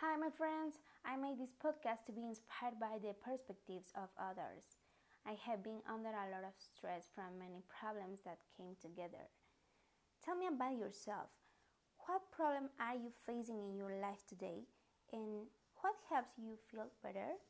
Hi, my friends. I made this podcast to be inspired by the perspectives of others. I have been under a lot of stress from many problems that came together. Tell me about yourself. What problem are you facing in your life today and what helps you feel better?